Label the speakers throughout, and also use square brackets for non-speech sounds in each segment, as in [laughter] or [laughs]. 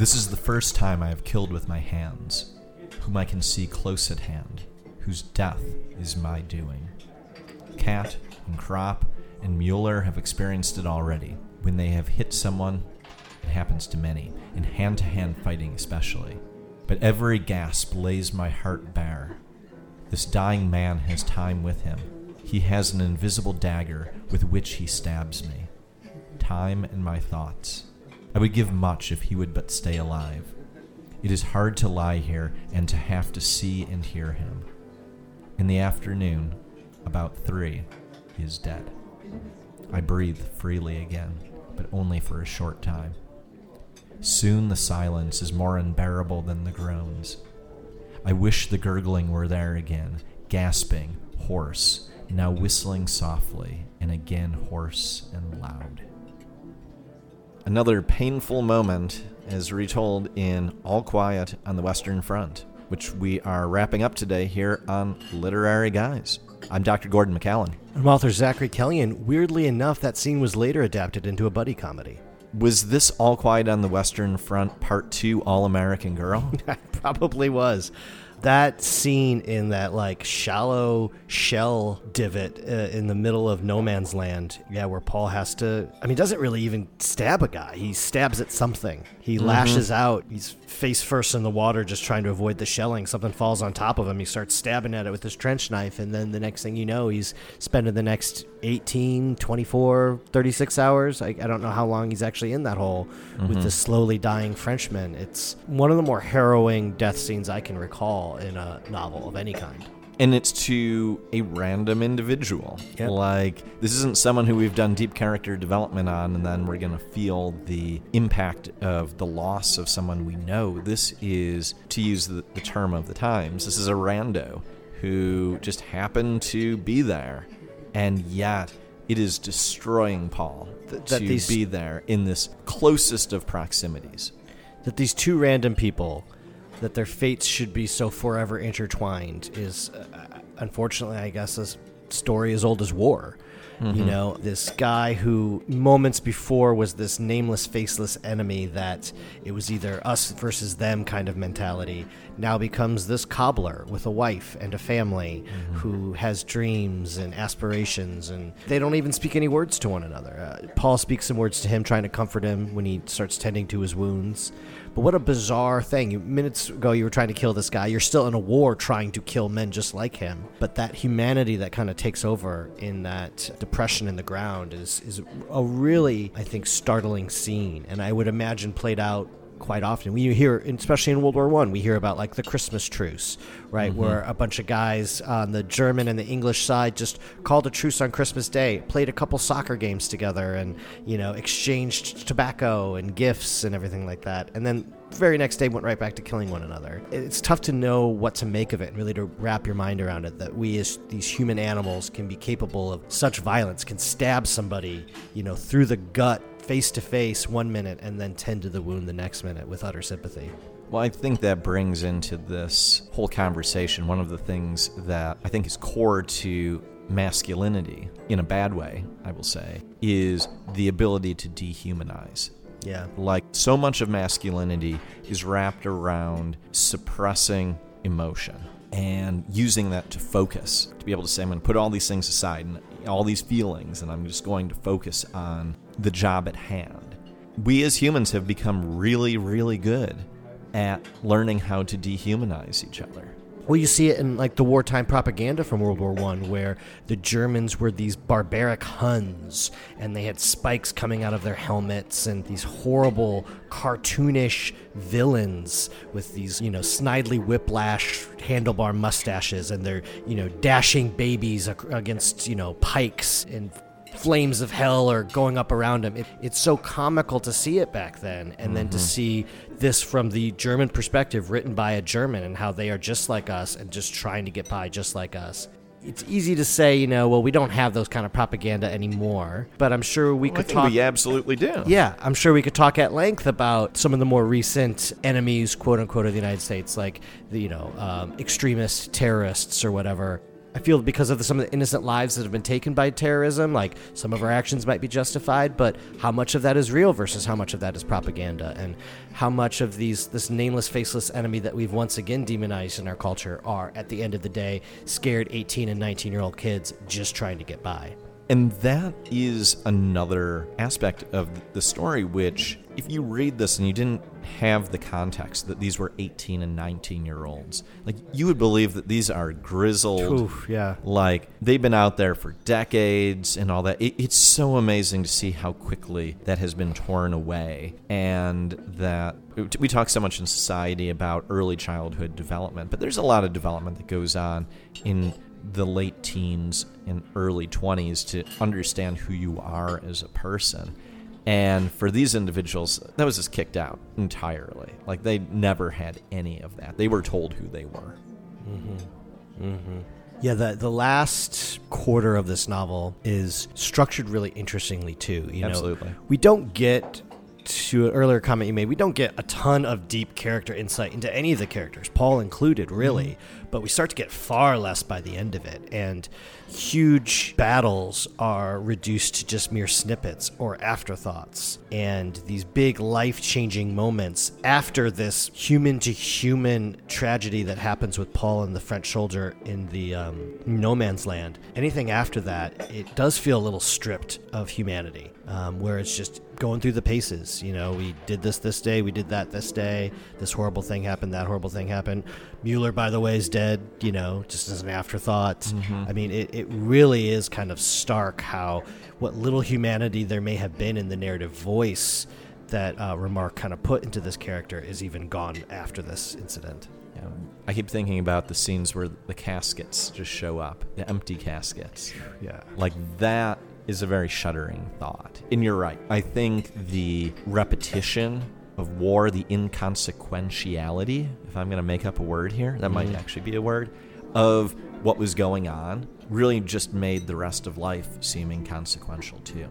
Speaker 1: This is the first time I have killed with my hands, whom I can see close at hand, whose death is my doing. Kat and Kropp and Mueller have experienced it already. When they have hit someone, it happens to many, in hand to hand fighting especially. But every gasp lays my heart bare. This dying man has time with him. He has an invisible dagger with which he stabs me. Time and my thoughts. I would give much if he would but stay alive. It is hard to lie here and to have to see and hear him. In the afternoon, about three, he is dead. I breathe freely again, but only for a short time. Soon the silence is more unbearable than the groans. I wish the gurgling were there again, gasping, hoarse, now whistling softly, and again hoarse and loud. Another painful moment is retold in All Quiet on the Western Front, which we are wrapping up today here on Literary Guys. I'm Dr. Gordon McCallan.
Speaker 2: I'm author Zachary Kellyan. Weirdly enough, that scene was later adapted into a buddy comedy.
Speaker 1: Was this All Quiet on the Western Front Part 2 All American Girl? [laughs]
Speaker 2: Probably was. That scene in that like shallow shell divot uh, in the middle of no man's land, yeah, where Paul has to. I mean, doesn't really even stab a guy. He stabs at something. He
Speaker 1: Mm-hmm.
Speaker 2: lashes out. He's face first in the water, just trying to avoid the shelling. Something falls on top of him. He starts stabbing at it with his trench knife, and then the next thing you know, he's spending the next 18, 24, 36 hours. I, I don't know how long he's actually in that hole with this slowly dying Frenchman. It's one of the more harrowing death scenes I can recall in a novel of any kind.
Speaker 1: and it's to a random individual.
Speaker 2: Yep.
Speaker 1: Like, this isn't someone who we've done deep character development on, and then we're going to feel the impact of the loss of someone we know. This is, to use the, the term of the times, this is a rando who just happened to be there, and yet it is destroying Paul
Speaker 2: that
Speaker 1: to
Speaker 2: these-
Speaker 1: be there in this closest of proximities.
Speaker 2: That these two random people, that their fates should be so forever intertwined, is uh, unfortunately, I guess, a story as old as war. You know, this guy who moments before was this nameless, faceless enemy that it was either us versus them kind of mentality, now becomes this cobbler with a wife and a family who has dreams and aspirations, and they don't even speak any words to one another. Uh, Paul speaks some words to him, trying to comfort him when he starts tending to his wounds. But what a bizarre thing. Minutes ago, you were trying to kill this guy. You're still in a war trying to kill men just like him. But that humanity that kind of takes over in that depression in the ground is, is a really, I think, startling scene. And I would imagine played out quite often. We hear, especially in World War One, we hear about like the Christmas truce, right, mm-hmm. where a bunch of guys on the German and the English side just called a truce on Christmas Day, played a couple soccer games together, and you know exchanged tobacco and gifts and everything like that, and then. the Very next day, went right back to killing one another. It's tough to know what to make of it and really to wrap your mind around it. That we, as these human animals, can be capable of such violence, can stab somebody, you know, through the gut face to face one minute and then tend to the wound the next minute with utter sympathy.
Speaker 1: Well, I think that brings into this whole conversation one of the things that I think is core to masculinity, in a bad way, I will say, is the ability to dehumanize.
Speaker 2: Yeah.
Speaker 1: Like, so much of masculinity is wrapped around suppressing emotion and using that to focus, to be able to say, I'm going to put all these things aside and all these feelings, and I'm just going to focus on the job at hand. We as humans have become really, really good at learning how to dehumanize each other.
Speaker 2: Well, you see it in like the wartime propaganda from World War One, where the Germans were these barbaric Huns, and they had spikes coming out of their helmets, and these horrible, cartoonish villains with these, you know, snidely whiplash handlebar mustaches, and they're, you know, dashing babies against, you know, pikes and flames of hell are going up around him. It, it's so comical to see it back then, and then to see this from the German perspective, written by a German, and how they are just like us and just trying to get by just like us. It's easy to say, you know, well, we don't have those kind of propaganda anymore, but I'm sure we
Speaker 1: I
Speaker 2: could
Speaker 1: think
Speaker 2: talk.
Speaker 1: we absolutely do.
Speaker 2: Yeah, I'm sure we could talk at length about some of the more recent enemies, quote unquote, of the United States, like the you know um, extremist terrorists or whatever. I feel because of the, some of the innocent lives that have been taken by terrorism, like some of our actions might be justified, but how much of that is real versus how much of that is propaganda, and how much of these this nameless, faceless enemy that we've once again demonized in our culture are, at the end of the day, scared 18 and 19 year old kids just trying to get by.
Speaker 1: And that is another aspect of the story, which, if you read this and you didn't have the context that these were 18 and 19 year olds, like you would believe that these are grizzled.
Speaker 2: Oof, yeah.
Speaker 1: Like they've been out there for decades and all that. It, it's so amazing to see how quickly that has been torn away. And that we talk so much in society about early childhood development, but there's a lot of development that goes on in the late teens and early 20s to understand who you are as a person. And for these individuals, that was just kicked out entirely. Like they never had any of that. They were told who they were.
Speaker 2: Mm-hmm. Mm-hmm. Yeah, the the last quarter of this novel is structured really interestingly too. You
Speaker 1: Absolutely.
Speaker 2: know, we don't get to an earlier comment you made, we don't get a ton of deep character insight into any of the characters, Paul included, really. Mm-hmm. But we start to get far less by the end of it. And huge battles are reduced to just mere snippets or afterthoughts. And these big life changing moments after this human to human tragedy that happens with Paul and the French soldier in the um, no man's land, anything after that, it does feel a little stripped of humanity, um, where it's just going through the paces. You know, we did this this day, we did that this day, this horrible thing happened, that horrible thing happened. Mueller, by the way, is dead, you know, just as an afterthought. Mm-hmm. I mean, it, it really is kind of stark how what little humanity there may have been in the narrative voice that uh, Remarque kind of put into this character is even gone after this incident.
Speaker 1: Yeah. I keep thinking about the scenes where the caskets just show up, the empty caskets.
Speaker 2: Yeah.
Speaker 1: Like that is a very shuddering thought. And you're right. I think the repetition of war, the inconsequentiality, if I'm going to make up a word here, that mm. might actually be a word, of what was going on really just made the rest of life seem inconsequential too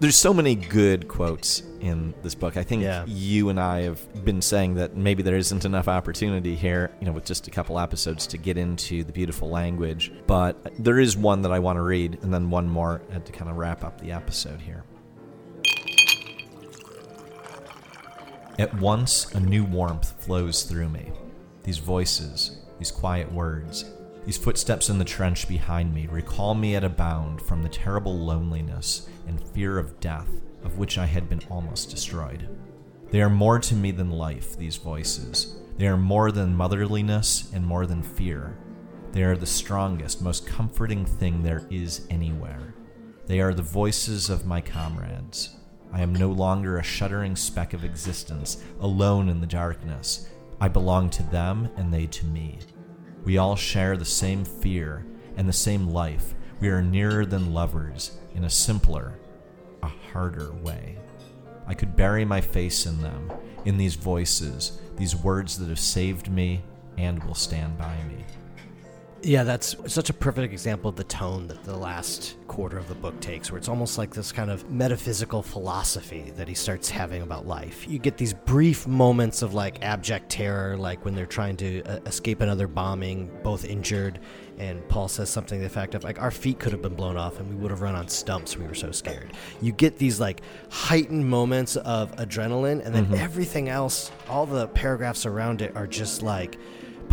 Speaker 1: there's so many good quotes in this book. I think yeah. you and I have been saying that maybe there isn't enough opportunity here, you know, with just a couple episodes to get into the beautiful language. But there is one that I want to read, and then one more to kind of wrap up the episode here. At once, a new warmth flows through me. These voices, these quiet words, these footsteps in the trench behind me recall me at a bound from the terrible loneliness and fear of death of which I had been almost destroyed. They are more to me than life, these voices. They are more than motherliness and more than fear. They are the strongest, most comforting thing there is anywhere. They are the voices of my comrades. I am no longer a shuddering speck of existence, alone in the darkness. I belong to them and they to me. We all share the same fear and the same life. We are nearer than lovers in a simpler, a harder way. I could bury my face in them, in these voices, these words that have saved me and will stand by me.
Speaker 2: Yeah, that's such a perfect example of the tone that the last quarter of the book takes, where it's almost like this kind of metaphysical philosophy that he starts having about life. You get these brief moments of like abject terror, like when they're trying to uh, escape another bombing, both injured, and Paul says something to the effect of like our feet could have been blown off and we would have run on stumps. We were so scared. You get these like heightened moments of adrenaline, and then mm-hmm. everything else, all the paragraphs around it are just like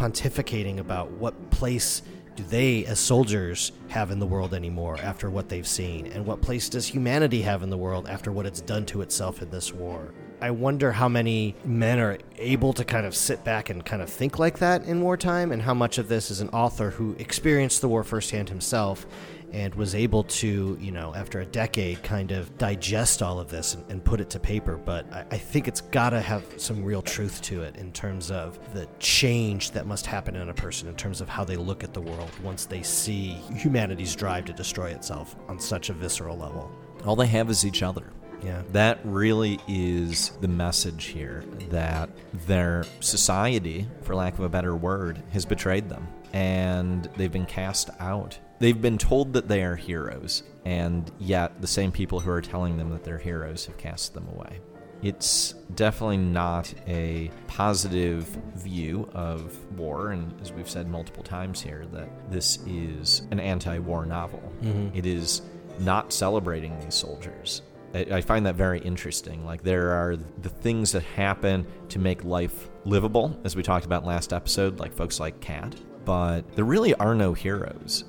Speaker 2: pontificating about what place do they as soldiers have in the world anymore after what they've seen? And what place does humanity have in the world after what it's done to itself in this war? I wonder how many men are able to kind of sit back and kind of think like that in wartime and how much of this is an author who experienced the war firsthand himself and was able to, you know, after a decade, kind of digest all of this and, and put it to paper. But I, I think it's got to have some real truth to it in terms of the change that must happen in a person, in terms of how they look at the world once they see humanity's drive to destroy itself on such a visceral level.
Speaker 1: All they have is each other.
Speaker 2: Yeah.
Speaker 1: That really is the message here that their society, for lack of a better word, has betrayed them and they've been cast out They've been told that they are heroes, and yet the same people who are telling them that they're heroes have cast them away. It's definitely not a positive view of war, and as we've said multiple times here, that this is an anti war novel. Mm-hmm. It is not celebrating these soldiers. I I find that very interesting. Like, there are the things that happen to make life livable, as we talked about last episode, like folks like Kat, but there really are no heroes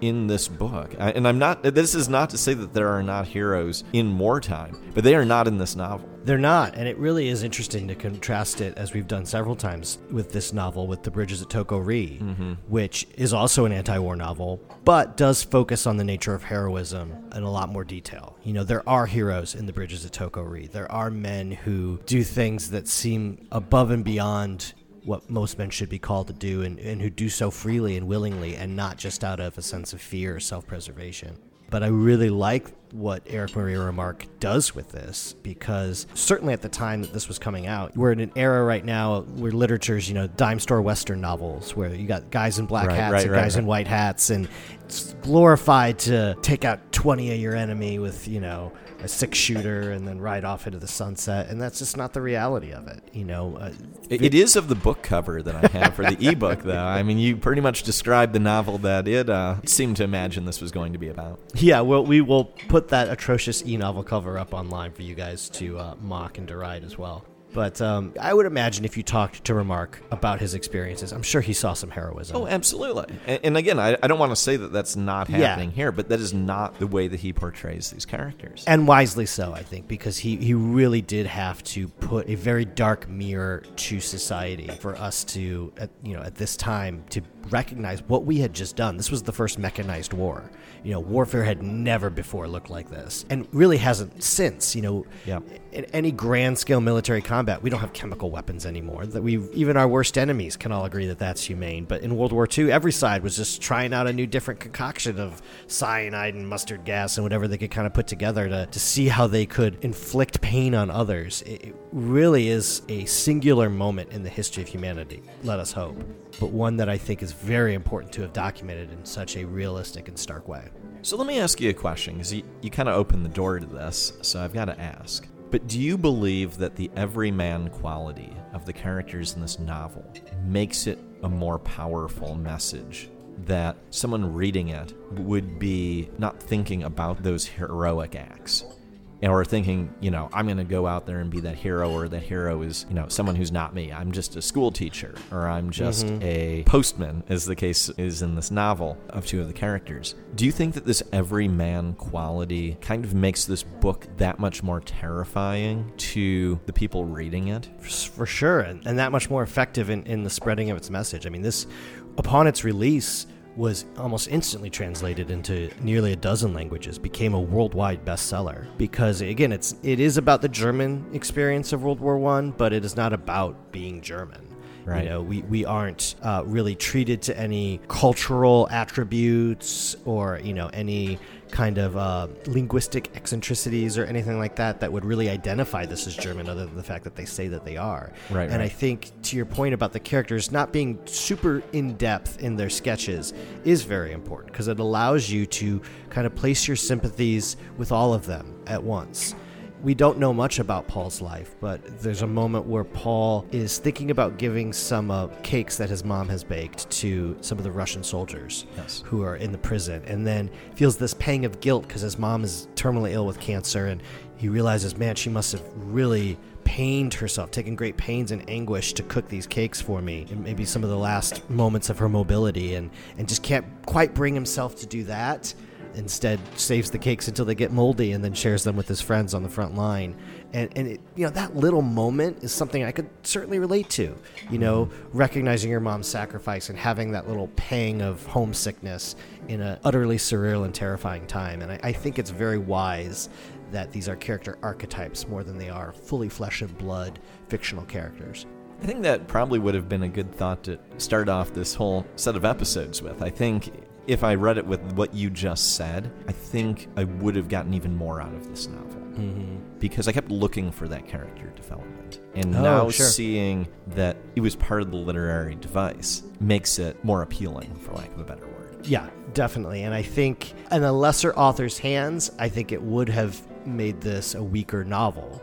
Speaker 1: in this book. I, and I'm not, this is not to say that there are not heroes in wartime, but they are not in this novel.
Speaker 2: They're not, and it really is interesting to contrast it, as we've done several times with this novel, with The Bridges at Toko Ri, mm-hmm. which is also an anti war novel, but does focus on the nature of heroism in a lot more detail. You know, there are heroes in The Bridges at Toko Ri. There are men who do things that seem above and beyond what most men should be called to do, and, and who do so freely and willingly, and not just out of a sense of fear or self preservation but I really like what Erich Maria Remarque does with this because certainly at the time that this was coming out, we're in an era right now where literature's, you know, dime store Western novels where you got guys in black
Speaker 1: Right,
Speaker 2: hats
Speaker 1: right,
Speaker 2: and
Speaker 1: right,
Speaker 2: guys in white hats and it's glorified to take out 20 of your enemy with, you know, a six shooter and then ride off into the sunset. And that's just not the reality of it. You know, uh,
Speaker 1: It, it is of the book cover that I have for the [laughs] ebook, though. I mean, you pretty much described the novel that it uh, seemed to imagine this was going to be about.
Speaker 2: Yeah, well, we will put that atrocious e-novel cover up online for you guys to uh, mock and deride as well. But um, I would imagine if you talked to Remarque about his experiences, I'm sure he saw some heroism.
Speaker 1: Oh, absolutely. And, and again, I, I don't want to say that that's not
Speaker 2: Yeah.
Speaker 1: happening here, but that is not the way that he portrays these characters.
Speaker 2: and wisely so, I think, because he, he really did have to put a very dark mirror to society for us to, at, you know, at this time to recognize what we had just done. This was the first mechanized war. You know, warfare had never before looked like this, and really hasn't since. You know,
Speaker 1: Yeah.
Speaker 2: in any grand scale military combat, we don't have chemical weapons anymore. That we even our worst enemies can all agree that that's humane. But in World War II, every side was just trying out a new, different concoction of cyanide and mustard gas and whatever they could kind of put together to, to see how they could inflict pain on others. It, it really is a singular moment in the history of humanity. Let us hope, but one that I think is very important to have documented in such a realistic and stark way.
Speaker 1: So let me ask you a question, because you, you kind of opened the door to this, so I've got to ask. But do you believe that the everyman quality of the characters in this novel makes it a more powerful message? That someone reading it would be not thinking about those heroic acts, or thinking, you know, I'm going to go out there and be that hero, or that hero is, you know, someone who's not me. I'm just a school teacher, or I'm just mm-hmm. a postman, as the case is in this novel of two of the characters. Do you think that this everyman quality kind of makes this book that much more terrifying to the people reading it?
Speaker 2: for sure and, and that much more effective in, in the spreading of its message i mean this upon its release was almost instantly translated into nearly a dozen languages became a worldwide bestseller because again it's it is about the german experience of world war one but it is not about being german
Speaker 1: Right.
Speaker 2: You know, we, we aren't uh, really treated to any cultural attributes or, you know, any kind of uh, linguistic eccentricities or anything like that that would really identify this as German, other than the fact that they say that they are.
Speaker 1: Right,
Speaker 2: And I think to your point about the characters not being super in depth in their sketches is very important because it allows you to kind of place your sympathies with all of them at once we don't know much about Paul's life, but there's a moment where Paul is thinking about giving some uh, cakes that his mom has baked to some of the Russian soldiers
Speaker 1: Yes.
Speaker 2: who are in the prison, and then feels this pang of guilt because his mom is terminally ill with cancer, and he realizes, man, she must have really pained herself, taken great pains and anguish to cook these cakes for me, and maybe some of the last moments of her mobility, and and just can't quite bring himself to do that instead saves the cakes until they get moldy and then shares them with his friends on the front line. And and it, you know that little moment is something I could certainly relate to you know mm-hmm. recognizing your mom's sacrifice and having that little pang of homesickness in an utterly surreal and terrifying time. And I, I think it's very wise that these are character archetypes more than they are fully flesh and blood fictional characters.
Speaker 1: I think that probably would have been a good thought to start off this whole set of episodes with. I think if I read it with what you just said, I think I would have gotten even more out of this novel. Mm-hmm. Because I kept looking for that character development. And
Speaker 2: Oh,
Speaker 1: now
Speaker 2: sure.
Speaker 1: seeing that it was part of the literary device makes it more appealing, for lack of a better word.
Speaker 2: Yeah, definitely. And I think in a lesser author's hands, I think it would have made this a weaker novel.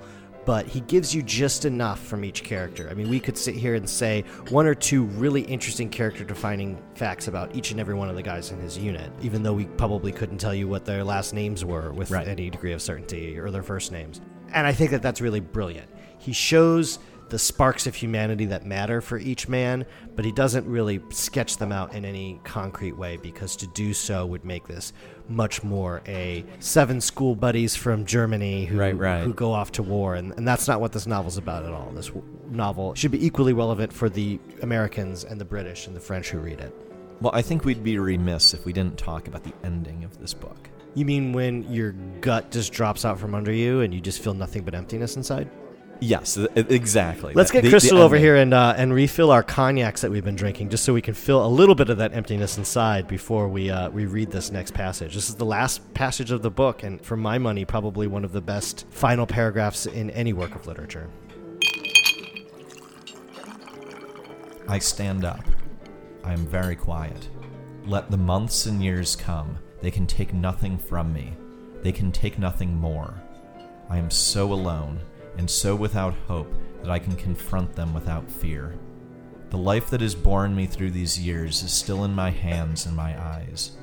Speaker 2: But he gives you just enough from each character. I mean, we could sit here and say one or two really interesting character defining facts about each and every one of the guys in his unit, even though we probably couldn't tell you what their last names were with
Speaker 1: Right.
Speaker 2: any degree of certainty or their first names. And I think that that's really brilliant. He shows the sparks of humanity that matter for each man, but he doesn't really sketch them out in any concrete way because to do so would make this much more a seven school buddies from Germany who,
Speaker 1: Right, right.
Speaker 2: who go off to war. And, and that's not what this novel's about at all. This w- novel should be equally relevant for the Americans and the British and the French who read it.
Speaker 1: Well, I think we'd be remiss if we didn't talk about the ending of this book.
Speaker 2: You mean when your gut just drops out from under you and you just feel nothing but emptiness inside?
Speaker 1: Yes, exactly.
Speaker 2: Let's get
Speaker 1: the- the
Speaker 2: Crystal over here and uh, and refill our cognacs that we've been drinking, just so we can feel a little bit of that emptiness inside before we uh, we read this next passage. This is the last passage of the book, and for my money, probably one of the best final paragraphs in any work of literature.
Speaker 1: I stand up. I am very quiet. Let the months and years come. They can take nothing from me. They can take nothing more. I am so alone and so without hope that I can confront them without fear. The life that has borne me through these years is still in my hands and my eyes.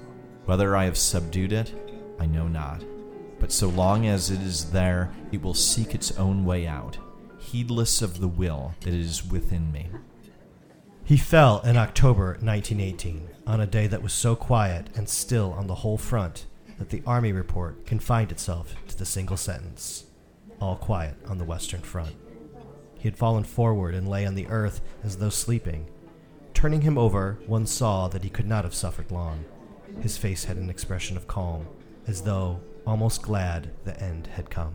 Speaker 1: Whether I have subdued it, I know not. But so long as it is there, it will seek its own way out, heedless of the will that is within me.
Speaker 2: He fell in October 1918 on a day that was so quiet and still on the whole front that the Army report confined itself to the single sentence All quiet on the Western Front. He had fallen forward and lay on the earth as though sleeping. Turning him over, one saw that he could not have suffered long. His face had an expression of calm, as though almost glad the end had come.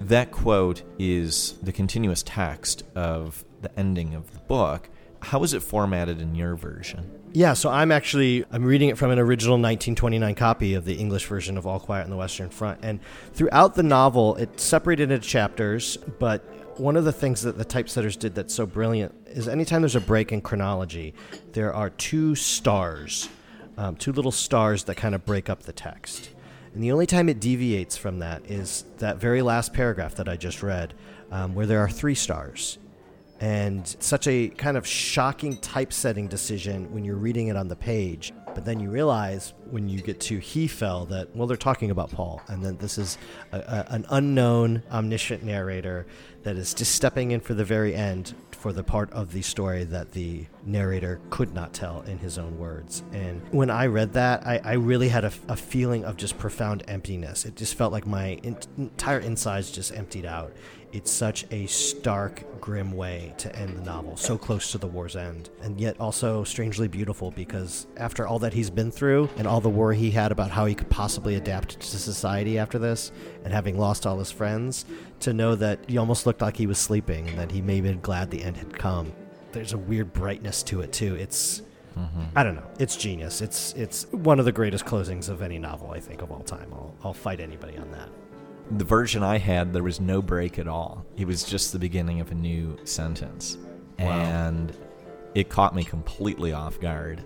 Speaker 1: That quote is the continuous text of the ending of the book. How is it formatted in your version?
Speaker 2: Yeah, so I'm actually I'm reading it from an original 1929 copy of the English version of All Quiet on the Western Front, and throughout the novel, it's separated into chapters. But one of the things that the typesetters did that's so brilliant is anytime there's a break in chronology, there are two stars, um, two little stars that kind of break up the text. And the only time it deviates from that is that very last paragraph that I just read, um, where there are three stars and such a kind of shocking typesetting decision when you're reading it on the page. But then you realize when you get to he fell that well they're talking about Paul, and then this is a, a, an unknown omniscient narrator that is just stepping in for the very end for the part of the story that the narrator could not tell in his own words. And when I read that, I, I really had a, a feeling of just profound emptiness. It just felt like my in, entire insides just emptied out. It's such a stark, grim way to end the novel, so close to the war's end, and yet also strangely beautiful because after all that he's been through and all the worry he had about how he could possibly adapt to society after this, and having lost all his friends, to know that he almost looked like he was sleeping and that he may have been glad the end had come. There's a weird brightness to it too. It's mm-hmm. I don't know. It's genius. It's it's one of the greatest closings of any novel I think of all time. I'll I'll fight anybody on that.
Speaker 1: The version I had, there was no break at all. It was just the beginning of a new sentence. And it caught me completely off guard.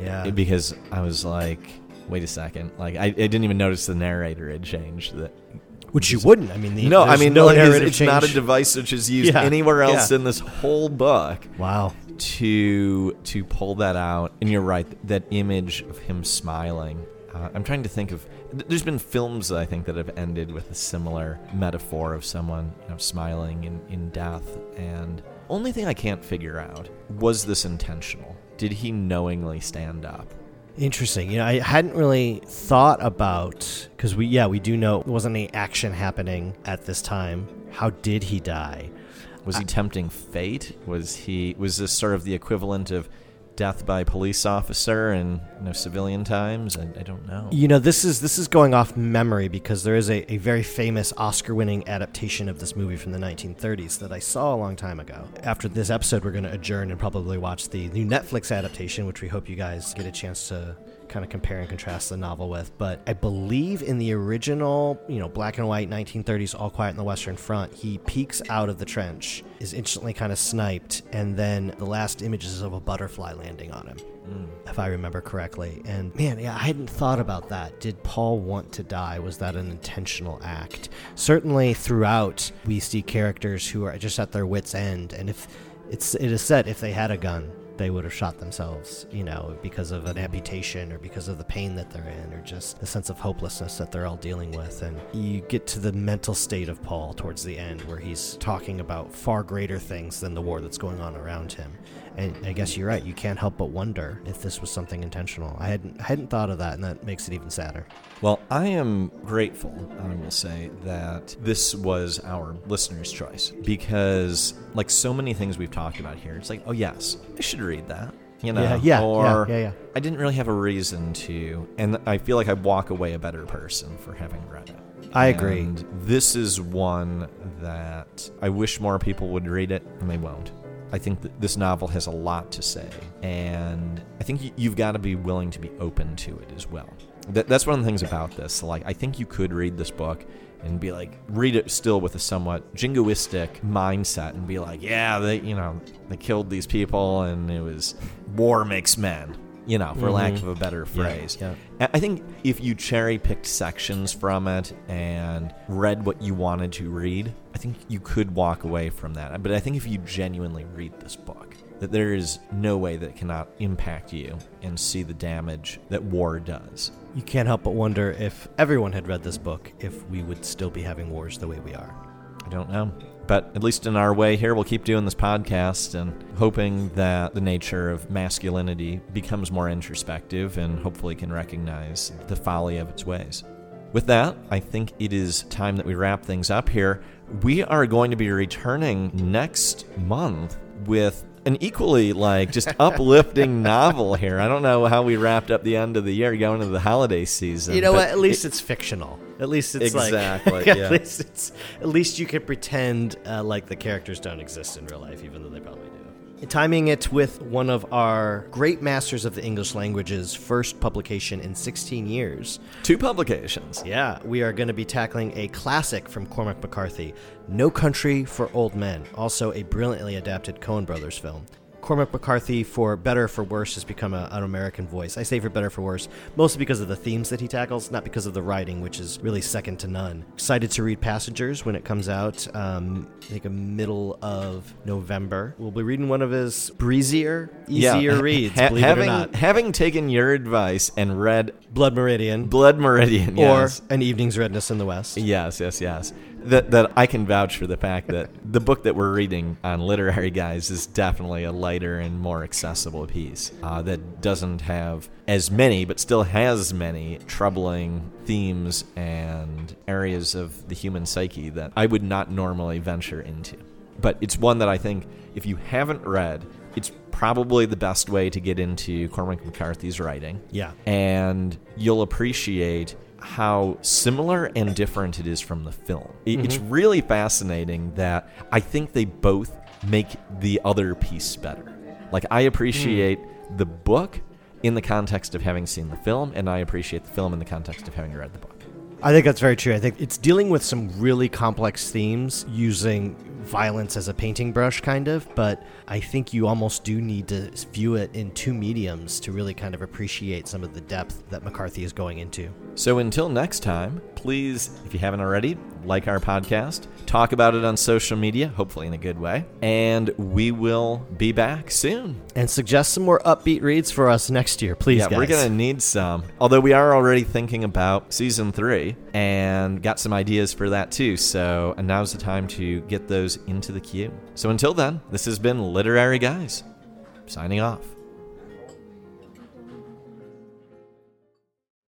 Speaker 2: Yeah.
Speaker 1: It- because I was like, wait a second. Like, I, I didn't even notice the narrator had changed. That
Speaker 2: Which you wouldn't. I mean, the,
Speaker 1: No, I mean,
Speaker 2: no
Speaker 1: it's, it's not a device which is used
Speaker 2: Yeah,
Speaker 1: anywhere else
Speaker 2: yeah.
Speaker 1: in this whole book
Speaker 2: Wow.
Speaker 1: to to pull that out. And you're right, that image of him smiling. Uh, I'm trying to think of. th- There's been films I think that have ended with a similar metaphor of someone you know, smiling in, in death. And only thing I can't figure out was this intentional. Did he knowingly stand up?
Speaker 2: Interesting. You know, I hadn't really thought about because we, yeah, we do know there wasn't any action happening at this time. How did he die?
Speaker 1: Was he tempting fate? Was he was this sort of the equivalent of death by police officer and you know, civilian times? I, I don't know.
Speaker 2: You know, this is this is going off memory because there is a, a very famous Oscar-winning adaptation of this movie from the 1930s that I saw a long time ago. After this episode, we're going to adjourn and probably watch the new Netflix adaptation, which we hope you guys get a chance to kind of compare and contrast the novel with. But I believe in the original, you know, black and white 1930s All Quiet on the Western Front, he peeks out of the trench, is instantly kind of sniped, and then the last image is of a butterfly landing on him. Mm. If I remember correctly. And man, yeah, I hadn't thought about that. Did Paul want to die? Was that an intentional act? Certainly throughout, we see characters who are just at their wits' end. And if it's, it is said if they had a gun, they would have shot themselves, you know, because of an amputation or because of the pain that they're in or just the sense of hopelessness that they're all dealing with. And you get to the mental state of Paul towards the end where he's talking about far greater things than the war that's going on around him. And I guess you're right. You can't help but wonder if this was something intentional. I hadn't I hadn't thought of that, and that makes it even sadder.
Speaker 1: Well, I am grateful, I will say, that this was our listener's choice because, like so many things we've talked about here, it's like, oh, yes, I should read that. You know,
Speaker 2: Yeah, yeah,
Speaker 1: or
Speaker 2: yeah, yeah, yeah.
Speaker 1: I didn't really have a reason to, and I feel like I walk away a better person for having read it.
Speaker 2: I agree.
Speaker 1: And this is one that I wish more people would read it, and they won't. I think that this novel has a lot to say, and I think you've got to be willing to be open to it as well. That, that's one of the things about this. Like, I think you could read this book and be like, read it still with a somewhat jingoistic mindset and be like, yeah, they, you know, they killed these people and it was war makes men, you know, for lack mm-hmm. of a better phrase.
Speaker 2: yeah.
Speaker 1: I I think if you cherry picked sections from it and read what you wanted to read, I think you could walk away from that. But I think if you genuinely read this book, that there is no way that it cannot impact you and see the damage that war does.
Speaker 2: You can't help but wonder if everyone had read this book, if we would still be having wars the way we are.
Speaker 1: I don't know. But at least in our way here, we'll keep doing this podcast and hoping that the nature of masculinity becomes more introspective and hopefully can recognize the folly of its ways. With that, I think it is time that we wrap things up here. We are going to be returning next month with an equally like just uplifting [laughs] novel here. I don't know how we wrapped up the end of the year going into the holiday season.
Speaker 2: You know what? At least it's fictional. At least it's
Speaker 1: Exactly, [laughs]
Speaker 2: like
Speaker 1: yeah.
Speaker 2: at least it's at least you can pretend uh, like the characters don't exist in real life, even though they probably do. Timing it with one of our great masters of the English language's first publication in 16 years.
Speaker 1: two publications.
Speaker 2: Yeah, we are going to be tackling a classic from Cormac McCarthy, No Country for Old Men, also a brilliantly adapted Coen Brothers film. Cormac McCarthy, for better or for worse, has become a, an American voice. I say for better or for worse, mostly because of the themes that he tackles, not because of the writing, which is really second to none. Excited to read Passengers when it comes out, um, I think, a middle of November. We'll be reading one of his breezier, easier [laughs]
Speaker 1: ha-
Speaker 2: reads,
Speaker 1: ha-
Speaker 2: believe
Speaker 1: having,
Speaker 2: it or not.
Speaker 1: Having taken your advice and read
Speaker 2: Blood Meridian,
Speaker 1: Blood Meridian, yes.
Speaker 2: or An Evening's Redness in the West.
Speaker 1: Yes, yes, yes. That that I can vouch for the fact that the book that we're reading on Literary Guys is definitely a lighter and more accessible piece uh, that doesn't have as many, but still has many troubling themes and areas of the human psyche that I would not normally venture into. But it's one that I think if you haven't read, it's probably the best way to get into Cormac McCarthy's writing
Speaker 2: Yeah.
Speaker 1: and you'll appreciate how similar and different it is from the film. It- mm-hmm. It's really fascinating that I think they both make the other piece better. Like, I appreciate hmm. the book in the context of having seen the film, and I appreciate the film in the context of having read the book.
Speaker 2: I think that's very true. I think it's dealing with some really complex themes using violence as a painting brush, kind of, but I think you almost do need to view it in two mediums to really kind of appreciate some of the depth that McCarthy is going into.
Speaker 1: So until next time, please, if you haven't already, like our podcast, talk about it on social media, hopefully in a good way, and we will be back soon.
Speaker 2: And suggest some more upbeat reads for us next year, please,
Speaker 1: Yeah,
Speaker 2: guys.
Speaker 1: we're gonna need some. Although we are already thinking about season three and got some ideas for that too. So and now's the time to get those into the queue. So until then, this has been Literary Guys, signing off.